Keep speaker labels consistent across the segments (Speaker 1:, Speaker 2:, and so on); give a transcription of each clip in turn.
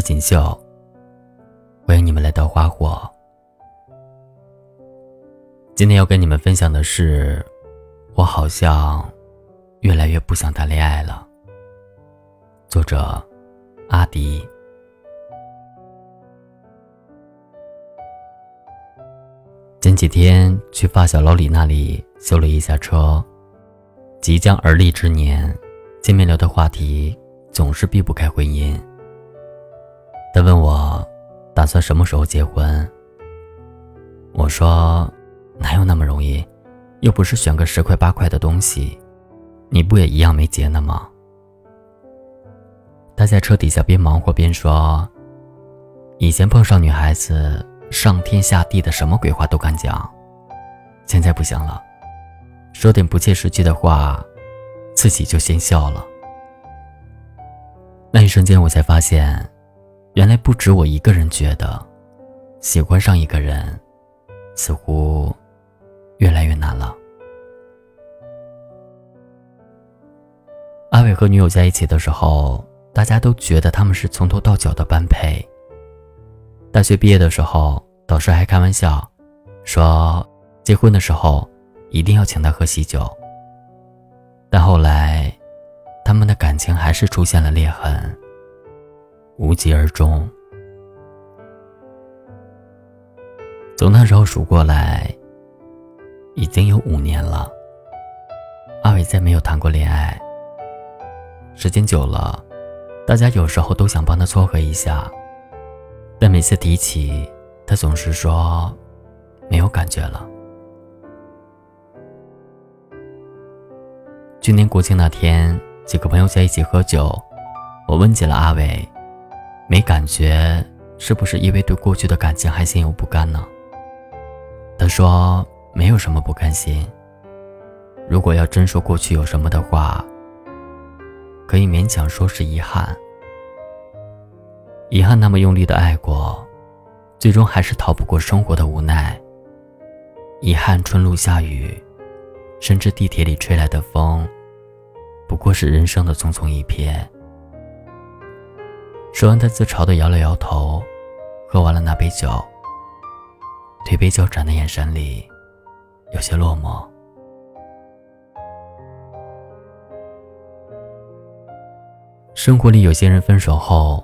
Speaker 1: 锦绣，欢迎你们来到花火。今天要跟你们分享的是，我好像越来越不想谈恋爱了。作者阿迪。前几天去发小老李那里修了一下车，即将而立之年，见面聊的话题总是避不开婚姻。他问我，打算什么时候结婚？我说，哪有那么容易？又不是选个十块八块的东西，你不也一样没结呢吗？他在车底下边忙活边说：“以前碰上女孩子，上天下地的什么鬼话都敢讲，现在不行了，说点不切实际的话，自己就先笑了。”那一瞬间，我才发现。原来不止我一个人觉得，喜欢上一个人，似乎越来越难了。阿伟和女友在一起的时候，大家都觉得他们是从头到脚的般配。大学毕业的时候，导师还开玩笑说，结婚的时候一定要请他喝喜酒。但后来，他们的感情还是出现了裂痕。无疾而终。从那时候数过来，已经有五年了。阿伟再没有谈过恋爱。时间久了，大家有时候都想帮他撮合一下，但每次提起，他总是说没有感觉了。去年国庆那天，几个朋友在一起喝酒，我问起了阿伟。没感觉，是不是因为对过去的感情还心有不甘呢？他说没有什么不甘心。如果要真说过去有什么的话，可以勉强说是遗憾。遗憾那么用力的爱过，最终还是逃不过生活的无奈。遗憾春露下雨，甚至地铁里吹来的风，不过是人生的匆匆一瞥。说完，他自嘲的摇了摇头，喝完了那杯酒，推杯交盏的眼神里有些落寞。生活里有些人分手后，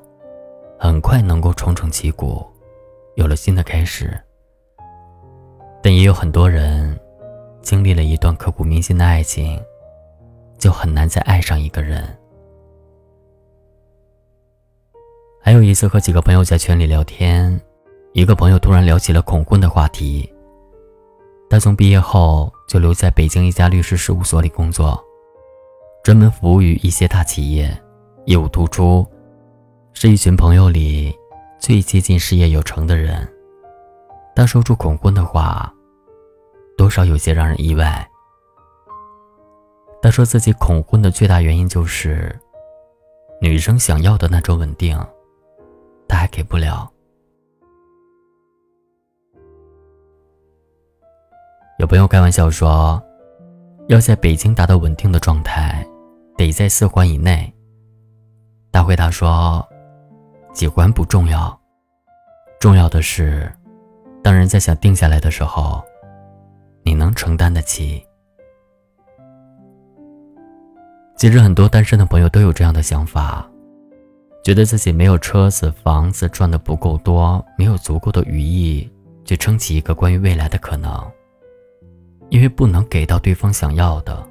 Speaker 1: 很快能够重整旗鼓，有了新的开始。但也有很多人，经历了一段刻骨铭心的爱情，就很难再爱上一个人。还有一次和几个朋友在群里聊天，一个朋友突然聊起了恐婚的话题。他从毕业后就留在北京一家律师事务所里工作，专门服务于一些大企业，业务突出，是一群朋友里最接近事业有成的人。他说出恐婚的话，多少有些让人意外。他说自己恐婚的最大原因就是，女生想要的那种稳定。给不了。有朋友开玩笑说，要在北京达到稳定的状态，得在四环以内。他回答说，几环不重要，重要的是，当人在想定下来的时候，你能承担得起。其实很多单身的朋友都有这样的想法。觉得自己没有车子、房子，赚的不够多，没有足够的余意去撑起一个关于未来的可能。因为不能给到对方想要的，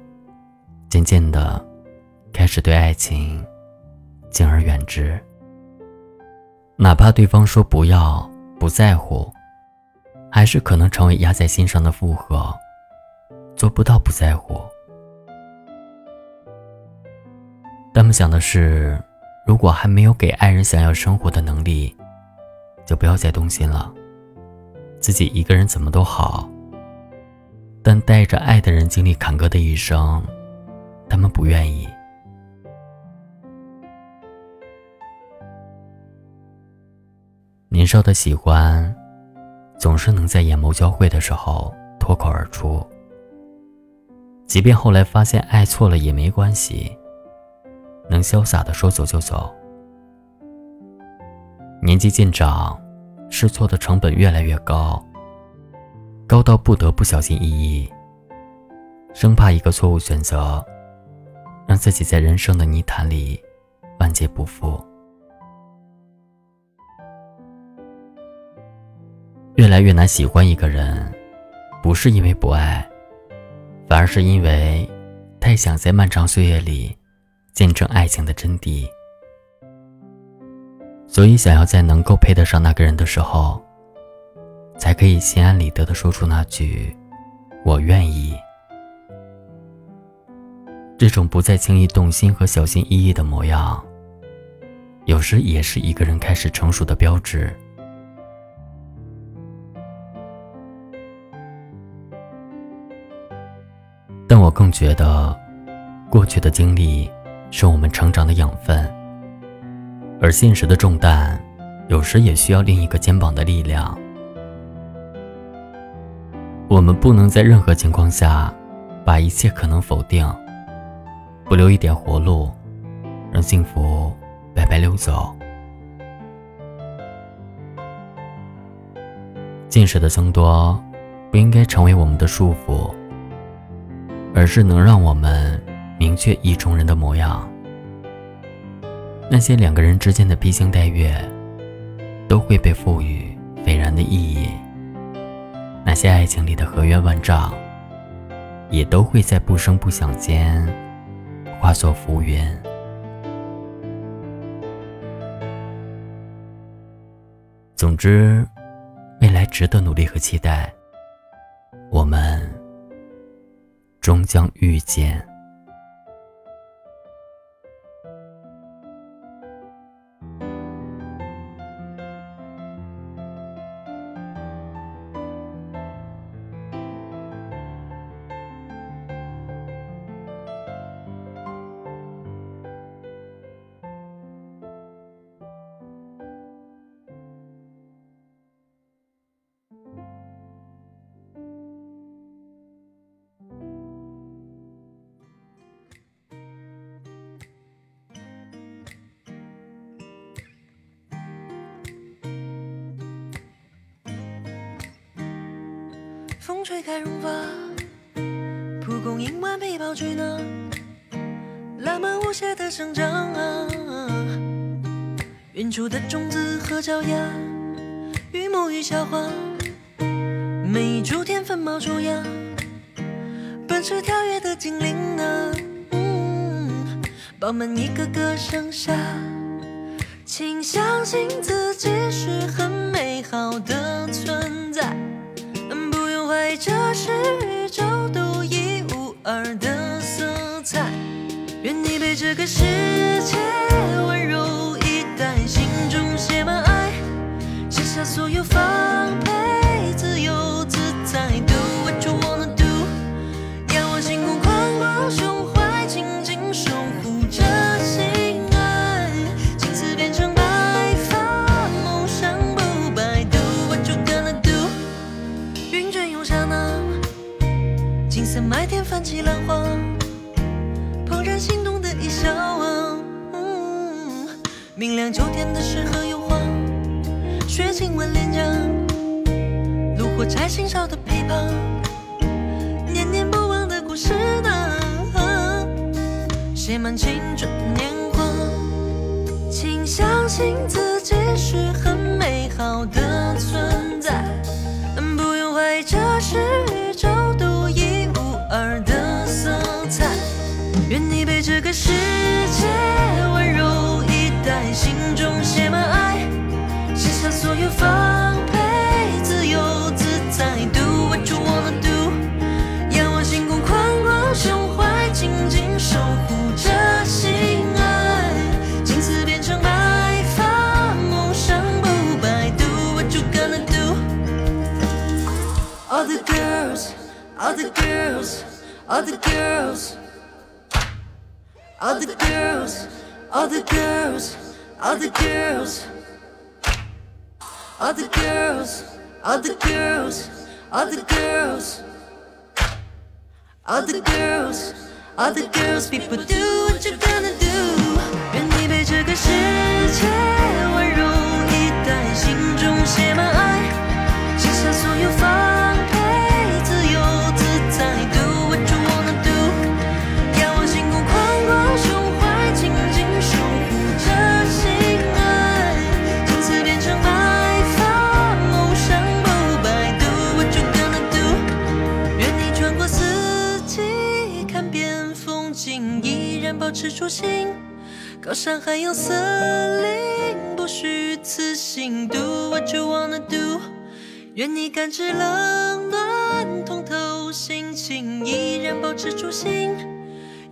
Speaker 1: 渐渐的，开始对爱情敬而远之。哪怕对方说不要、不在乎，还是可能成为压在心上的负荷，做不到不在乎。他们想的是。如果还没有给爱人想要生活的能力，就不要再动心了。自己一个人怎么都好，但带着爱的人经历坎坷的一生，他们不愿意。年少的喜欢，总是能在眼眸交汇的时候脱口而出。即便后来发现爱错了也没关系。能潇洒的说走就走。年纪渐长，试错的成本越来越高，高到不得不小心翼翼，生怕一个错误选择，让自己在人生的泥潭里万劫不复。越来越难喜欢一个人，不是因为不爱，反而是因为太想在漫长岁月里见证爱情的真谛。所以，想要在能够配得上那个人的时候，才可以心安理得的说出那句“我愿意”。这种不再轻易动心和小心翼翼的模样，有时也是一个人开始成熟的标志。但我更觉得，过去的经历是我们成长的养分，而现实的重担，有时也需要另一个肩膀的力量。我们不能在任何情况下把一切可能否定，不留一点活路，让幸福白白溜走。见识的增多，不应该成为我们的束缚。而是能让我们明确意中人的模样。那些两个人之间的披星戴月，都会被赋予斐然的意义。那些爱情里的河源万丈，也都会在不声不响间化作浮云。总之，未来值得努力和期待。我们。终将遇见。
Speaker 2: 吹开绒发，蒲公英顽皮跑去哪？浪漫无邪的生长啊！远处的种子和脚丫，榆木与小花，每一株天分冒出芽，奔驰跳跃的精灵啊！饱满一个个盛夏，请相信自己是很美好的存在。这是宇宙独一无二的色彩。愿你被这个世界温柔以待，心中写满爱，写下所有防火柴心烧的琵琶，念念不忘的故事呢，写满青春年华。请相信自己是很美好的存在，不用怀疑这是宇宙独一无二的色彩。愿你被这个世界温柔以待，心中写满爱，卸下所有防，自在。Do what you wanna do，仰望星空宽广胸怀，紧紧守护着心爱，青丝变成白发，梦想不败。Do what you gonna do？All the girls，All the girls。All the girls, all the girls, all the girls, all the girls, all the girls, all the girls, Other girls, other girls, other girls, other girls. People do what you're gonna do。愿你被这个世界温柔以待，心中写满爱。山海有森林，不虚此行。Do what you wanna do，愿你感知冷暖，通透心情，依然保持初心。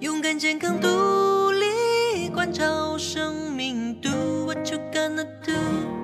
Speaker 2: 勇敢、健康、独立，关照生命。Do what you gonna do。